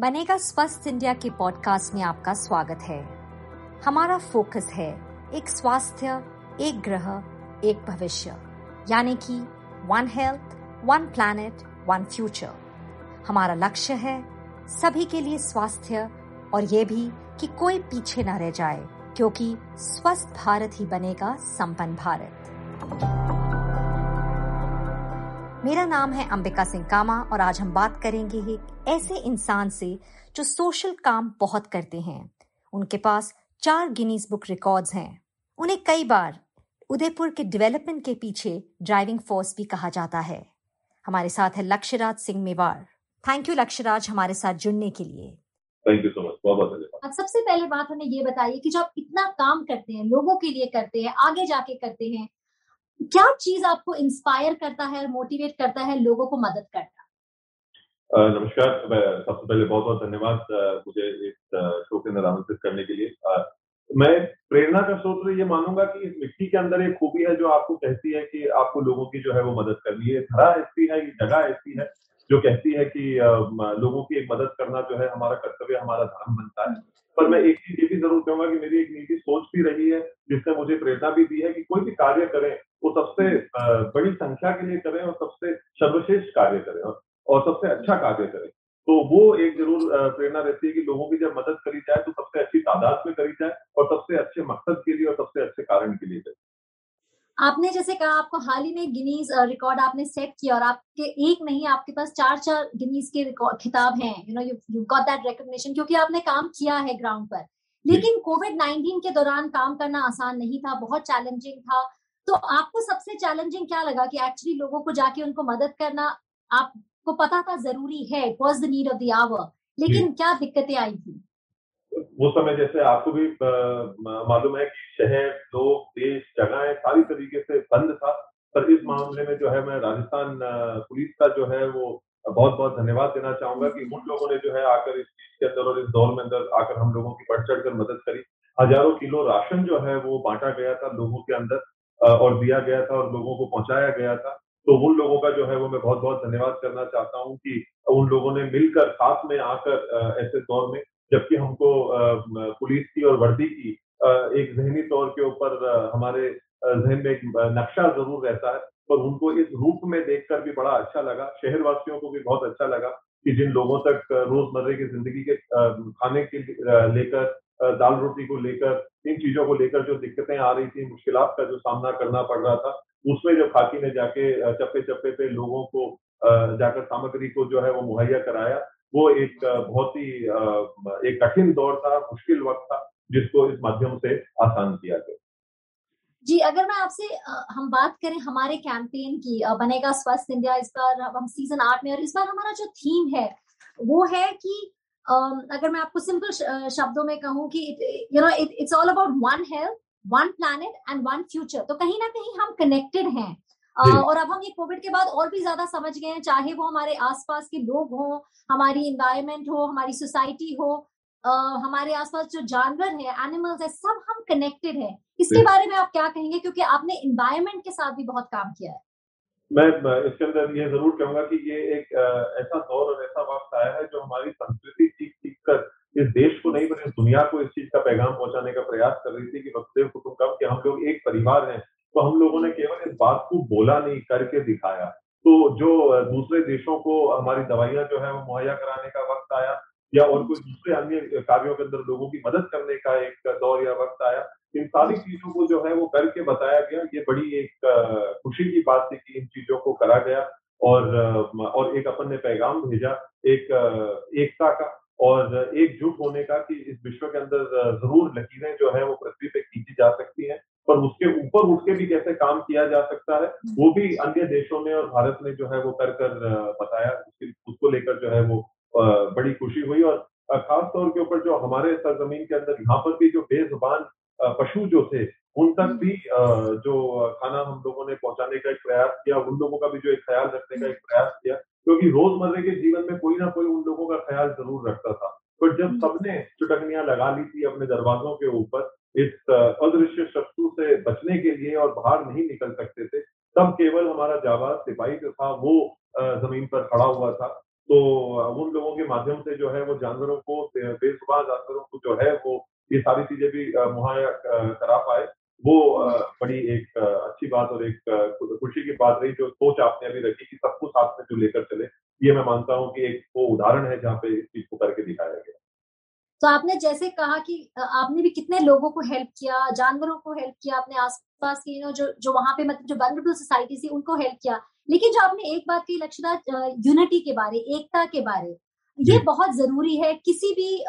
बनेगा स्वस्थ इंडिया के पॉडकास्ट में आपका स्वागत है। हमारा फोकस है एक स्वास्थ्य, एक ग्रह, एक भविष्य। यानी कि one health one planet one future हमारा लक्ष्य है सभी के लिए स्वास्थ्य और ये भी कि कोई पीछे न रह जाए, क्योंकि स्वस्थ भारत ही बनेगा संपन्न भारत। मेरा नाम है अंबिका सिंह कामा और आज हम बात करेंगे एक ऐसे इंसान से जो सोशल काम बहुत करते हैं। उनके पास चार गिनीज बुक रिकॉर्ड्स हैं। उन्हें कई बार उदयपुर के डेवलपमेंट के पीछे ड्राइविंग फोर्स भी कहा जाता है। हमारे साथ है लक्ष्यराज सिंह मेवाड़। थैंक यू लक्ष्यराज हमारे साथ जुड़ने के लिए। थैंक यू सो मच बहुत बहुत धन्यवाद। सबसे पहले बात हमें ये बताइए कि जो आप इतना काम करते हैं लोगों के लिए करते हैं आगे जाके करते हैं क्या चीज़ आपको इंस्पायर करता है और मोटिवेट करता है, लोगों को मदद करना नमस्कार। सबसे पहले बहुत बहुत धन्यवाद मुझे इस शो के अंदर आमंत्रित करने के लिए। मैं प्रेरणा का स्रोत ये मानूँगा कि इस मिट्टी के अंदर एक खूबी है जो आपको कहती है कि आपको लोगों की जो है वो मदद करनी है। धरा ऐसी है जगह ऐसी है जो कहती है कि लोगों की एक मदद करना जो है हमारा कर्तव्य, हमारा धर्म बनता है। पर मैं एक चीज़ ये भी ज़रूर कहूँगा कि मेरी एक निजी सोच भी रही है, जिसने मुझे प्रेरणा भी दी है कि कोई भी कार्य करें वो सबसे बड़ी संख्या के लिए करें और सबसे सर्वश्रेष्ठ कार्य करें और सबसे अच्छा कार्य करें। तो वो एक ज़रूर प्रेरणा रहती है कि लोगों की जब मदद करी जाए तो सबसे अच्छी तादाद में करी जाए और सबसे अच्छे मकसद के लिए और सबसे अच्छे कारण के लिए करी। आपने जैसे कहा आपको हाल ही में गिनीज रिकॉर्ड आपने सेट किया और आपके एक नहीं आपके पास चार चार गिनीज के खिताब हैं। You know you got that recognition क्योंकि आपने काम किया है ग्राउंड पर। लेकिन कोविड नाइनटीन के दौरान काम करना आसान नहीं था बहुत चैलेंजिंग था। तो आपको सबसे चैलेंजिंग क्या लगा कि एक्चुअली लोगों को जाके उनको मदद करना आपको पता था ज़रूरी है? It was the need of the hour लेकिन क्या दिक्कतें आई थी? वो समय जैसे आपको भी मालूम है कि शहर लोग देश जगह सारी तरीके से बंद था। पर इस मामले में जो है मैं राजस्थान पुलिस का जो है वो बहुत बहुत धन्यवाद देना चाहूँगा कि उन लोगों ने जो है आकर इस चीज़ के अंदर और इस दौर में अंदर आकर हम लोगों की बढ़ चढ़ कर मदद करी। हज़ारों किलो राशन जो है वो बांटा गया था लोगों के अंदर। और दिया गया था और लोगों को पहुँचाया गया था। तो उन लोगों का जो है वो मैं बहुत बहुत धन्यवाद करना चाहता हूँ कि उन लोगों ने मिलकर साथ में आकर ऐसे दौर में जबकि हमको पुलिस की और वर्दी की एक जहनी तौर के ऊपर हमारे जहन में एक नक्शा ज़रूर रहता है। पर उनको इस रूप में देखकर भी बड़ा अच्छा लगा। शहर वासियों को भी बहुत अच्छा लगा कि जिन लोगों तक रोजमर्रे की ज़िंदगी के खाने के लेकर दाल रोटी को लेकर, इन चीज़ों को लेकर जो दिक्कतें आ रही थी मुश्किल का जो सामना करना पड़ रहा था, उसमें जब खाकी ने जाके चप्पे चप्पे पे लोगों को जाकर सामग्री को जो है वो मुहैया कराया, वो एक बहुत ही एक कठिन दौर था, मुश्किल वक्त था, जिसको इस माध्यम से आसान किया गया। जी, अगर मैं आपसे हम बात करें हमारे कैंपेन की बनेगा स्वस्थ इंडिया, इस बार हम सीज़न आठ में, और इस बार हमारा जो थीम है, वो है कि अगर मैं आपको सिंपल शब्दों में कहूँ कि you know it's all about one health one planet and one future तो कहीं ना कहीं हम कनेक्टेड हैं। और अब हम ये कोविड के बाद और भी ज़्यादा समझ गए हैं चाहे वो हमारे आसपास के लोग हों हमारी इन्वायरमेंट हो हमारी सोसाइटी हो Uh, हमारे आसपास जो जानवर है एनिमल्स है सब हम कनेक्टेड है। इसके बारे में आप क्या कहेंगे? क्योंकि आपने इन्वायरमेंट के साथ भी बहुत काम किया है। मैं इसके अंदर ये ज़रूर कहूँगा कि ये एक ऐसा दौर और ऐसा वक्त आया है जो हमारी संस्कृति सीख सीख कर इस देश को नहीं बल्कि दुनिया को इस चीज़ का पैगाम पहुँचाने का प्रयास कर रही थी कि वसुदेव कुटुंबकम कि हम लोग एक परिवार हैं तो हम लोगों ने केवल इस बात को बोला नहीं, करके दिखाया। तो जो दूसरे देशों को हमारी दवाइयाँ जो है वो मुहैया कराने का वक्त आया, या और कोई दूसरे अन्य कार्यों के अंदर लोगों की मदद करने का एक दौर या वक्त आया इन सारी चीज़ों को जो है वो करके बताया गया। ये बड़ी एक खुशी की बात थी कि इन चीज़ों को करा गया और और एक अपन ने पैगाम भेजा एक एकता का और एकजुट होने का कि इस विश्व के अंदर ज़रूर लकीरें जो है वो पृथ्वी पे खींची जा सकती हैं पर उसके ऊपर उठ के भी कैसे काम किया जा सकता है वो भी अन्य देशों ने और भारत ने जो है वो कर कर बताया। उसको लेकर जो है वो बड़ी खुशी हुई और खास तौर के ऊपर जो हमारे सरजमीन के अंदर यहाँ पर भी जो बेजुबान पशु जो थे उन तक भी जो खाना हम लोगों ने पहुँचाने का एक प्रयास किया उन लोगों का भी जो एक ख्याल रखने का एक प्रयास किया क्योंकि रोजमर्रे के जीवन में कोई ना कोई उन लोगों का ख्याल ज़रूर रखता था। पर जब सबने चुटकनियाँ लगा ली थी अपने दरवाजों के ऊपर इस अदृश्य शत्रु से बचने के लिए और बाहर नहीं निकल सकते थे तब केवल हमारा जाबाज सिपाही जो था वो ज़मीन पर खड़ा हुआ था। तो उन लोगों के माध्यम से जो है वो जानवरों को बेजुबान जानवरों को जो है वो ये सारी चीज़ें भी मुहैया करा पाए। वो बड़ी एक अच्छी बात और एक खुशी की बात रही जो सोच आपने अभी रखी कि सबको साथ में जो लेकर चले, ये मैं मानता हूँ कि एक वो उदाहरण है जहाँ पे इस चीज़ को करके दिखाया गया। तो आपने जैसे कहा कि आपने भी कितने लोगों को हेल्प किया, जानवरों को हेल्प किया, अपने आसपास के नो, जो जो वहाँ पे मतलब जो वनरेबल सोसाइटी थी, उनको हेल्प किया। लेकिन जो आपने एक बात की लक्ष्यता यूनिटी के बारे, एकता के बारे ये बहुत ज़रूरी है किसी भी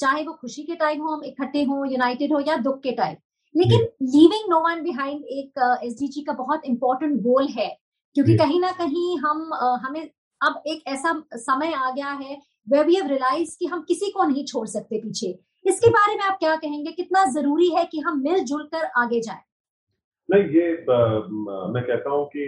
चाहे वो खुशी के टाइम हो हम इकट्ठे हो यूनाइटेड हो या दुख के टाइम लेकिन लीविंग नो वन बिहाइंड एक एस का बहुत इंपॉर्टेंट गोल है क्योंकि कहीं ना कहीं हम हमें अब एक ऐसा समय आ गया है वे वी हैव रियलाइज़ कि हम किसी को नहीं छोड़ सकते पीछे। इसके बारे में आप क्या कहेंगे? कितना ज़रूरी है कि हम मिलजुल कर आगे जाए? नहीं ये आ, मैं कहता हूँ कि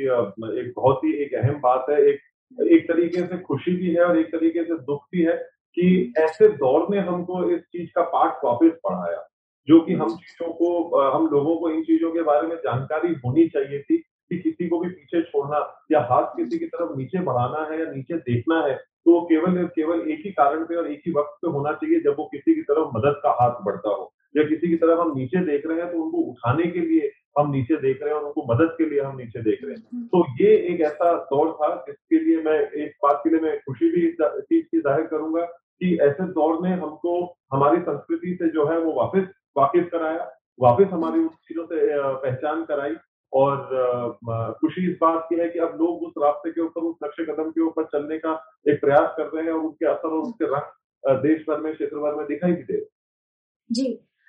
एक बहुत ही एक अहम बात है एक एक तरीके से खुशी भी है और एक तरीके से दुख भी है कि ऐसे दौर ने हमको इस चीज़ का पाठ वापस पढ़ाया जो कि हम चीज़ों को हम लोगों को इन चीज़ों के बारे में जानकारी होनी चाहिए थी कि किसी को भी पीछे छोड़ना या हाथ किसी की तरफ़ नीचे बढ़ाना है या नीचे देखना है तो वो केवल केवल एक ही कारण पे और एक ही वक्त पे होना चाहिए जब वो किसी की तरफ़ मदद का हाथ बढ़ता हो। या किसी की तरफ़ हम नीचे देख रहे हैं तो उनको उठाने के लिए हम नीचे देख रहे हैं और उनको मदद के लिए हम नीचे देख रहे हैं। हम्म। तो ये एक ऐसा दौर था जिसके लिए मैं एक बात के लिए मैं खुशी भी चीज़ की ज़ाहिर करूँगा कि ऐसे दौर ने हमको हमारी संस्कृति से जो है वो वापस वाकिफ कराया वापस हमारी उन चीज़ों से पहचान कराई और खुशी इस बात की है कि अब लोग उस रास्ते के ऊपर उस नक्शे कदम के ऊपर चलने का एक प्रयास कर रहे हैं और उनके असर और उसके रंग देश भर में क्षेत्र भर में दिखाई भी दे जी।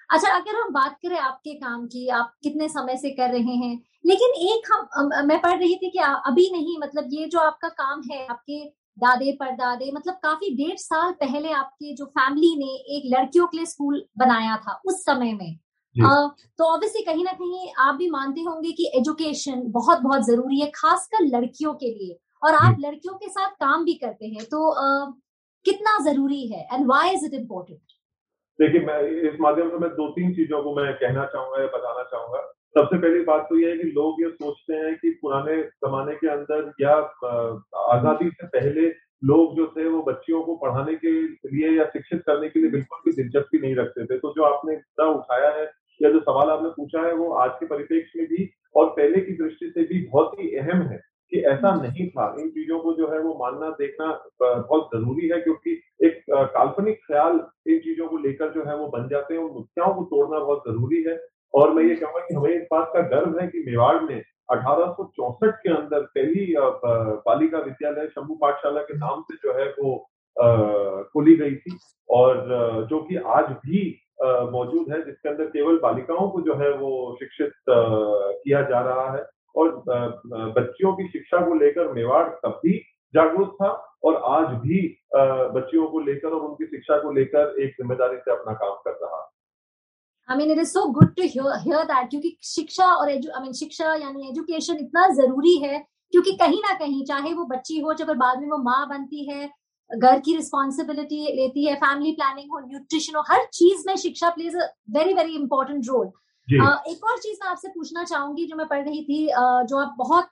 अच्छा अगर हम बात करें आपके काम की आप कितने समय से कर रहे हैं? लेकिन एक हम मैं पढ़ रही थी कि अभी नहीं मतलब ये जो आपका काम है आपके दादे परदादे मतलब काफ़ी डेढ़ साल पहले आपके जो फैमिली ने एक लड़कियों के लिए स्कूल बनाया था उस समय में। आ, तो ऑब्वियसली कहीं ना कहीं आप भी मानते होंगे कि एजुकेशन बहुत बहुत ज़रूरी है खासकर लड़कियों के लिए। और आप लड़कियों के साथ काम भी करते हैं तो uh, कितना ज़रूरी है? And why is it important देखिए, मैं इस माध्यम से मैं दो तीन चीज़ों को मैं कहना चाहूँगा या बताना चाहूँगा। सबसे पहली बात तो यह है कि लोग ये सोचते हैं कि पुराने जमाने के अंदर या आज़ादी से पहले लोग जो थे वो बच्चियों को पढ़ाने के लिए या शिक्षित करने के लिए बिल्कुल भी दिलचस्पी नहीं रखते थे। तो जो आपने मुद्दा उठाया है या जो सवाल आपने पूछा है वो आज के परिप्रेक्ष्य में भी और पहले की दृष्टि से भी बहुत ही अहम है कि ऐसा नहीं था। इन चीज़ों को जो है वो मानना, देखना बहुत ज़रूरी है क्योंकि एक काल्पनिक ख्याल इन चीज़ों को लेकर जो है वो बन जाते हैं। उन मुद्दाओं को तोड़ना बहुत ज़रूरी है। और मैं ये कहूँगा कि हमें इस बात का गर्व है कि मेवाड़ में अठारह के अंदर पहली बालिका विद्यालय शंभू पाठशाला के नाम से जो है वो खोली गई थी। और जो कि आज भी मौजूद है, जिसके अंदर केवल बालिकाओं को जो है वो शिक्षित किया जा रहा है। और बच्चियों की शिक्षा को लेकर मेवाड़ तब भी जागरूक था और आज भी बच्चियों को लेकर और उनकी शिक्षा को लेकर एक ज़िम्मेदारी से अपना काम कर रहा है। I mean it is so good to hear that क्योंकि शिक्षा और आई मीन शिक्षा यानी एजुकेशन इतना ज़रूरी है क्योंकि कहीं ना कहीं चाहे वो बच्ची हो चाहे बाद में वो माँ बनती है घर की रिस्पॉन्सिबिलिटी लेती है फैमिली प्लानिंग हो न्यूट्रिशन हो हर चीज़ में शिक्षा plays a very very important role एक और चीज़ मैं आपसे पूछना चाहूँगी जो मैं पढ़ रही थी uh, जो आप बहुत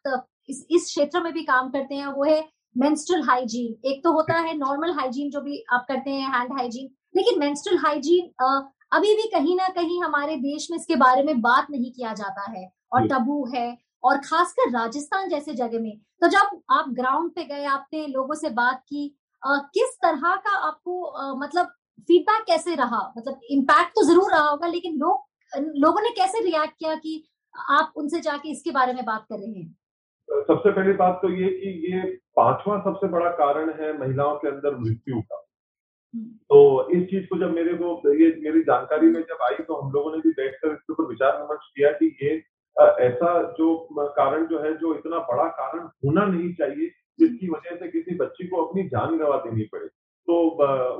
इस इस क्षेत्र में भी काम करते हैं वो है मेंस्ट्रुअल हाइजीन एक तो होता है नॉर्मल हाइजीन जो भी आप करते हैं हैंड हाइजीन लेकिन मेंस्ट्रुअल हाइजीन अभी भी कहीं ना कहीं हमारे देश में इसके बारे में बात नहीं किया जाता है और टबू है और खासकर राजस्थान जैसे जगह में। तो जब आप ग्राउंड पे गए आपने लोगों से बात की आ, किस तरह का आपको आ, मतलब फीडबैक कैसे रहा? मतलब इम्पैक्ट तो ज़रूर रहा होगा लेकिन लोग लोगों ने कैसे रिएक्ट किया कि आप उनसे जाके इसके बारे में बात कर रहे हैं? सबसे पहली बात तो ये कि ये पांचवा सबसे बड़ा कारण है महिलाओं के अंदर मृत्यु का। तो इस चीज़ को जब मेरे को, ये मेरी जानकारी में जब आई तो हम लोगों ने भी बैठकर इसके ऊपर विचार विमर्श किया कि ये ऐसा जो कारण जो है, जो इतना बड़ा कारण होना नहीं चाहिए जिसकी वजह से किसी बच्ची को अपनी जान गंवा देनी पड़े तो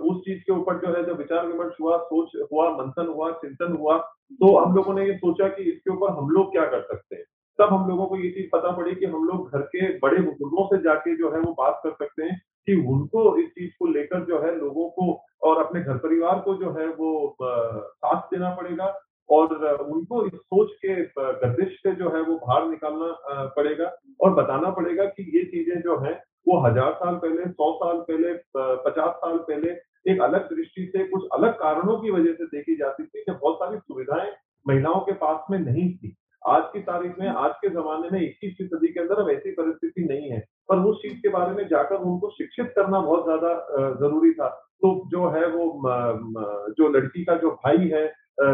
उस चीज़ के ऊपर जो है जब विचार विमर्श हुआ, सोच हुआ, मंथन हुआ, चिंतन हुआ तो हम लोगों ने ये सोचा कि इसके ऊपर हम लोग क्या कर सकते हैं तब हम लोगों को ये चीज़ पता पड़ी कि हम लोग घर के बड़े बुज़ुर्गों से जाके जो है वो बात कर सकते हैं कि उनको इस चीज़ को लेकर जो है लोगों को और अपने घर परिवार को जो है वो साथ देना पड़ेगा और उनको इस सोच के गर्दिश से जो है वो बाहर निकालना पड़ेगा और बताना पड़ेगा कि ये चीज़ें जो है वो हज़ार साल पहले, सौ साल पहले पचास साल पहले एक अलग दृष्टि से, कुछ अलग कारणों की वजह से देखी जाती थी कि बहुत सारी सुविधाएँ महिलाओं के पास में नहीं थी। आज की तारीख में, आज के जमाने में इक्कीसवीं सदी के अंदर अब ऐसी परिस्थिति नहीं है। पर उस चीज़ के बारे में जाकर उनको शिक्षित करना बहुत ज़्यादा ज़रूरी था। तो जो है वो जो लड़की का जो भाई है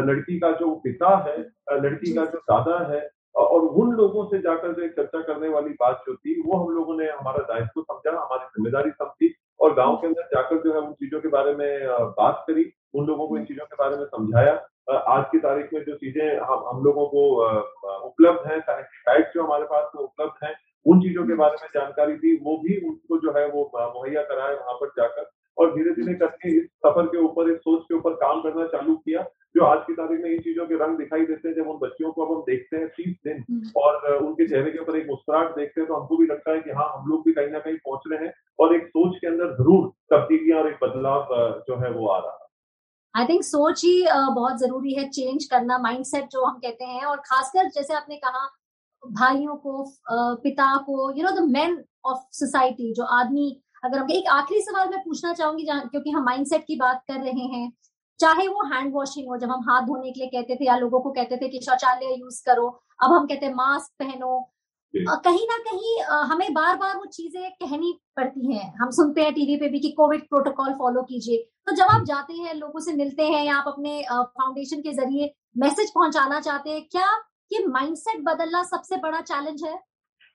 लड़की का जो पिता है लड़की का जो दादा है और उन लोगों से जाकर जो चर्चा करने वाली बात जो थी, वो हम लोगों ने हमारा दायित्व समझा, हमारी ज़िम्मेदारी समझी और गाँव के अंदर जाकर जो है उन चीज़ों के बारे में बात करी, उन लोगों को इन चीज़ों के बारे में समझाया। आज की तारीख में जो चीज़ें हम हम लोगों को उपलब्ध हैं साइट जो हमारे पास में उपलब्ध हैं उन चीज़ों के बारे में जानकारी दी वो भी उनको जो है वो मुहैया कराए वहाँ पर जाकर और धीरे धीरे करके इस सफ़र के ऊपर इस सोच के ऊपर काम करना चालू किया जो आज की तारीख में इन चीज़ों के रंग दिखाई देते हैं जब उन बच्चियों को अब हम देखते हैं तीस दिन हम्म। और उनके चेहरे के ऊपर एक मुस्कुराहट देखते हैं तो हमको भी लगता है कि हाँ हम लोग भी कहीं ना कहीं पहुँच रहे हैं और एक सोच के अंदर ज़रूर तब्दीलियाँ और एक बदलाव जो है वो आ रहा है आई थिंक सोच ही बहुत ज़रूरी है चेंज करना माइंडसेट जो हम कहते हैं और खासकर जैसे आपने कहा, भाइयों को पिता को you know the men of society जो आदमी, अगर हम एक आखिरी सवाल मैं पूछना चाहूँगी क्योंकि हम माइंडसेट की बात कर रहे हैं, चाहे वो हैंड वॉशिंग हो, जब हम हाथ धोने के लिए कहते थे या लोगों को कहते थे कि शौचालय यूज़ करो, अब हम कहते हैं मास्क पहनो कहीं ना कहीं हमें बार बार वो चीज़ें कहनी पड़ती हैं। हम सुनते हैं टीवी पे भी कि कोविड प्रोटोकॉल फॉलो कीजिए। तो जब आप जाते हैं लोगों से मिलते हैं या आप अपने फाउंडेशन के ज़रिए मैसेज पहुंचाना चाहते हैं क्या ये माइंडसेट बदलना सबसे बड़ा चैलेंज है?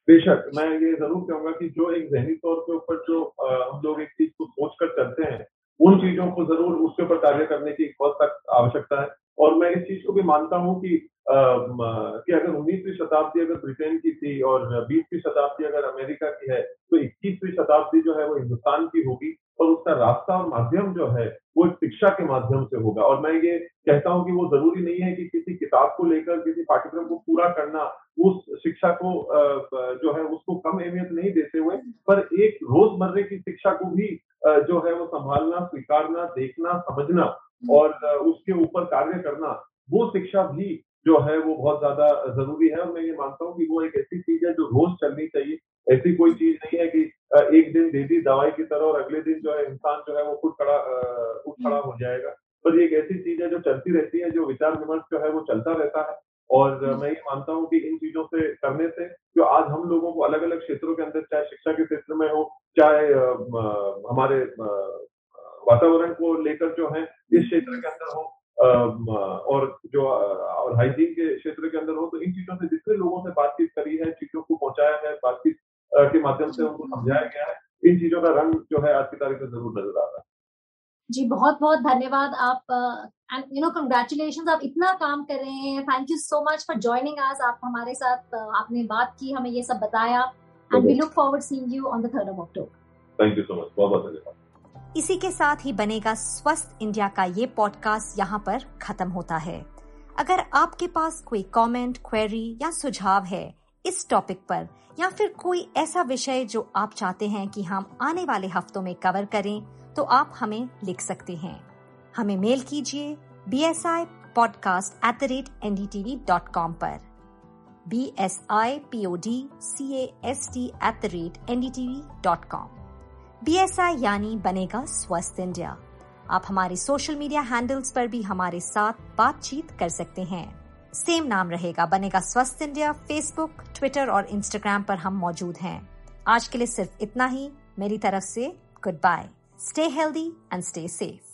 बेशक मैं ये ज़रूर कहूँगा कि जो एक जहनी तौर के ऊपर जो हम लोग एक चीज़ को सोच कर चलते हैं उन चीज़ों को ज़रूर उसके ऊपर कार्य करने की बहुत सख्त आवश्यकता है। और मैं इस चीज़ को भी मानता हूँ कि कि अगर उन्नीसवीं शताब्दी अगर ब्रिटेन की थी और बीसवीं शताब्दी अगर अमेरिका की है तो इक्कीसवीं शताब्दी जो है वो हिंदुस्तान की होगी और उसका रास्ता और माध्यम जो है वो शिक्षा के माध्यम से होगा। और मैं ये कहता हूँ कि वो ज़रूरी नहीं है कि किसी किताब को लेकर, किसी पाठ्यक्रम को पूरा करना उस शिक्षा को जो है उसको कम अहमियत नहीं देते हुए, पर एक रोजमर्रे की शिक्षा को भी जो है वो संभालना, स्वीकारना, देखना, समझना और उसके ऊपर कार्य करना वो शिक्षा भी जो है वो बहुत ज़्यादा ज़रूरी है। और मैं ये मानता हूँ कि वो एक ऐसी चीज़ है जो रोज चलनी चाहिए। ऐसी कोई चीज़ नहीं है कि एक दिन दे दी दवाई की तरह और अगले दिन जो है इंसान जो है वो खुद खड़ा उठ खड़ा हो जाएगा। पर ये एक ऐसी चीज़ है जो चलती रहती है जो विचार विमर्श जो है वो चलता रहता है। और मैं ये मानता हूँ कि इन चीज़ों से करने से जो आज हम लोगों को अलग अलग क्षेत्रों के अंदर चाहे शिक्षा के क्षेत्र में हो चाहे हमारे वातावरण को लेकर जो है इस क्षेत्र के अंदर हो और जो और हाइजीन के क्षेत्र के अंदर हो तो इन चीज़ों से जितने लोगों से बातचीत करी है चीज़ों को पहुँचाया है बातचीत के माध्यम से उनको समझाया गया है इन चीज़ों का रंग जो है आज की तारीख में ज़रूर नज़र आ रहा है। जी बहुत बहुत धन्यवाद आप एंड यू नो कंग्रेचुलेशन आप इतना काम कर रहे हैं। Thank you so much for joining आज आप हमारे साथ आपने बात की हमें ये सब बताया। And we look forward seeing you on the third of October thank you so much बहुत बहुत धन्यवाद। इसी के साथ ही बनेगा स्वस्थ इंडिया का ये पॉडकास्ट यहाँ पर खत्म होता है। अगर आपके पास कोई कमेंट, क्वेरी या सुझाव है इस टॉपिक पर या फिर कोई ऐसा विषय जो आप चाहते हैं कि हम आने वाले हफ्तों में कवर करें तो आप हमें लिख सकते हैं। हमें मेल कीजिए B S I podcast at the rate N D T V dot com पर। B S I P O D C S T at the rate N D T V dot com B S I यानी बनेगा स्वस्थ India. आप हमारे social media handles पर भी हमारे साथ बातचीत कर सकते हैं। सेम नाम रहेगा, बनेगा स्वस्थ इंडिया फेसबुक ट्विटर और इंस्टाग्राम पर हम मौजूद हैं। आज के लिए सिर्फ़ इतना ही, मेरी तरफ़ से good bye stay healthy and stay safe.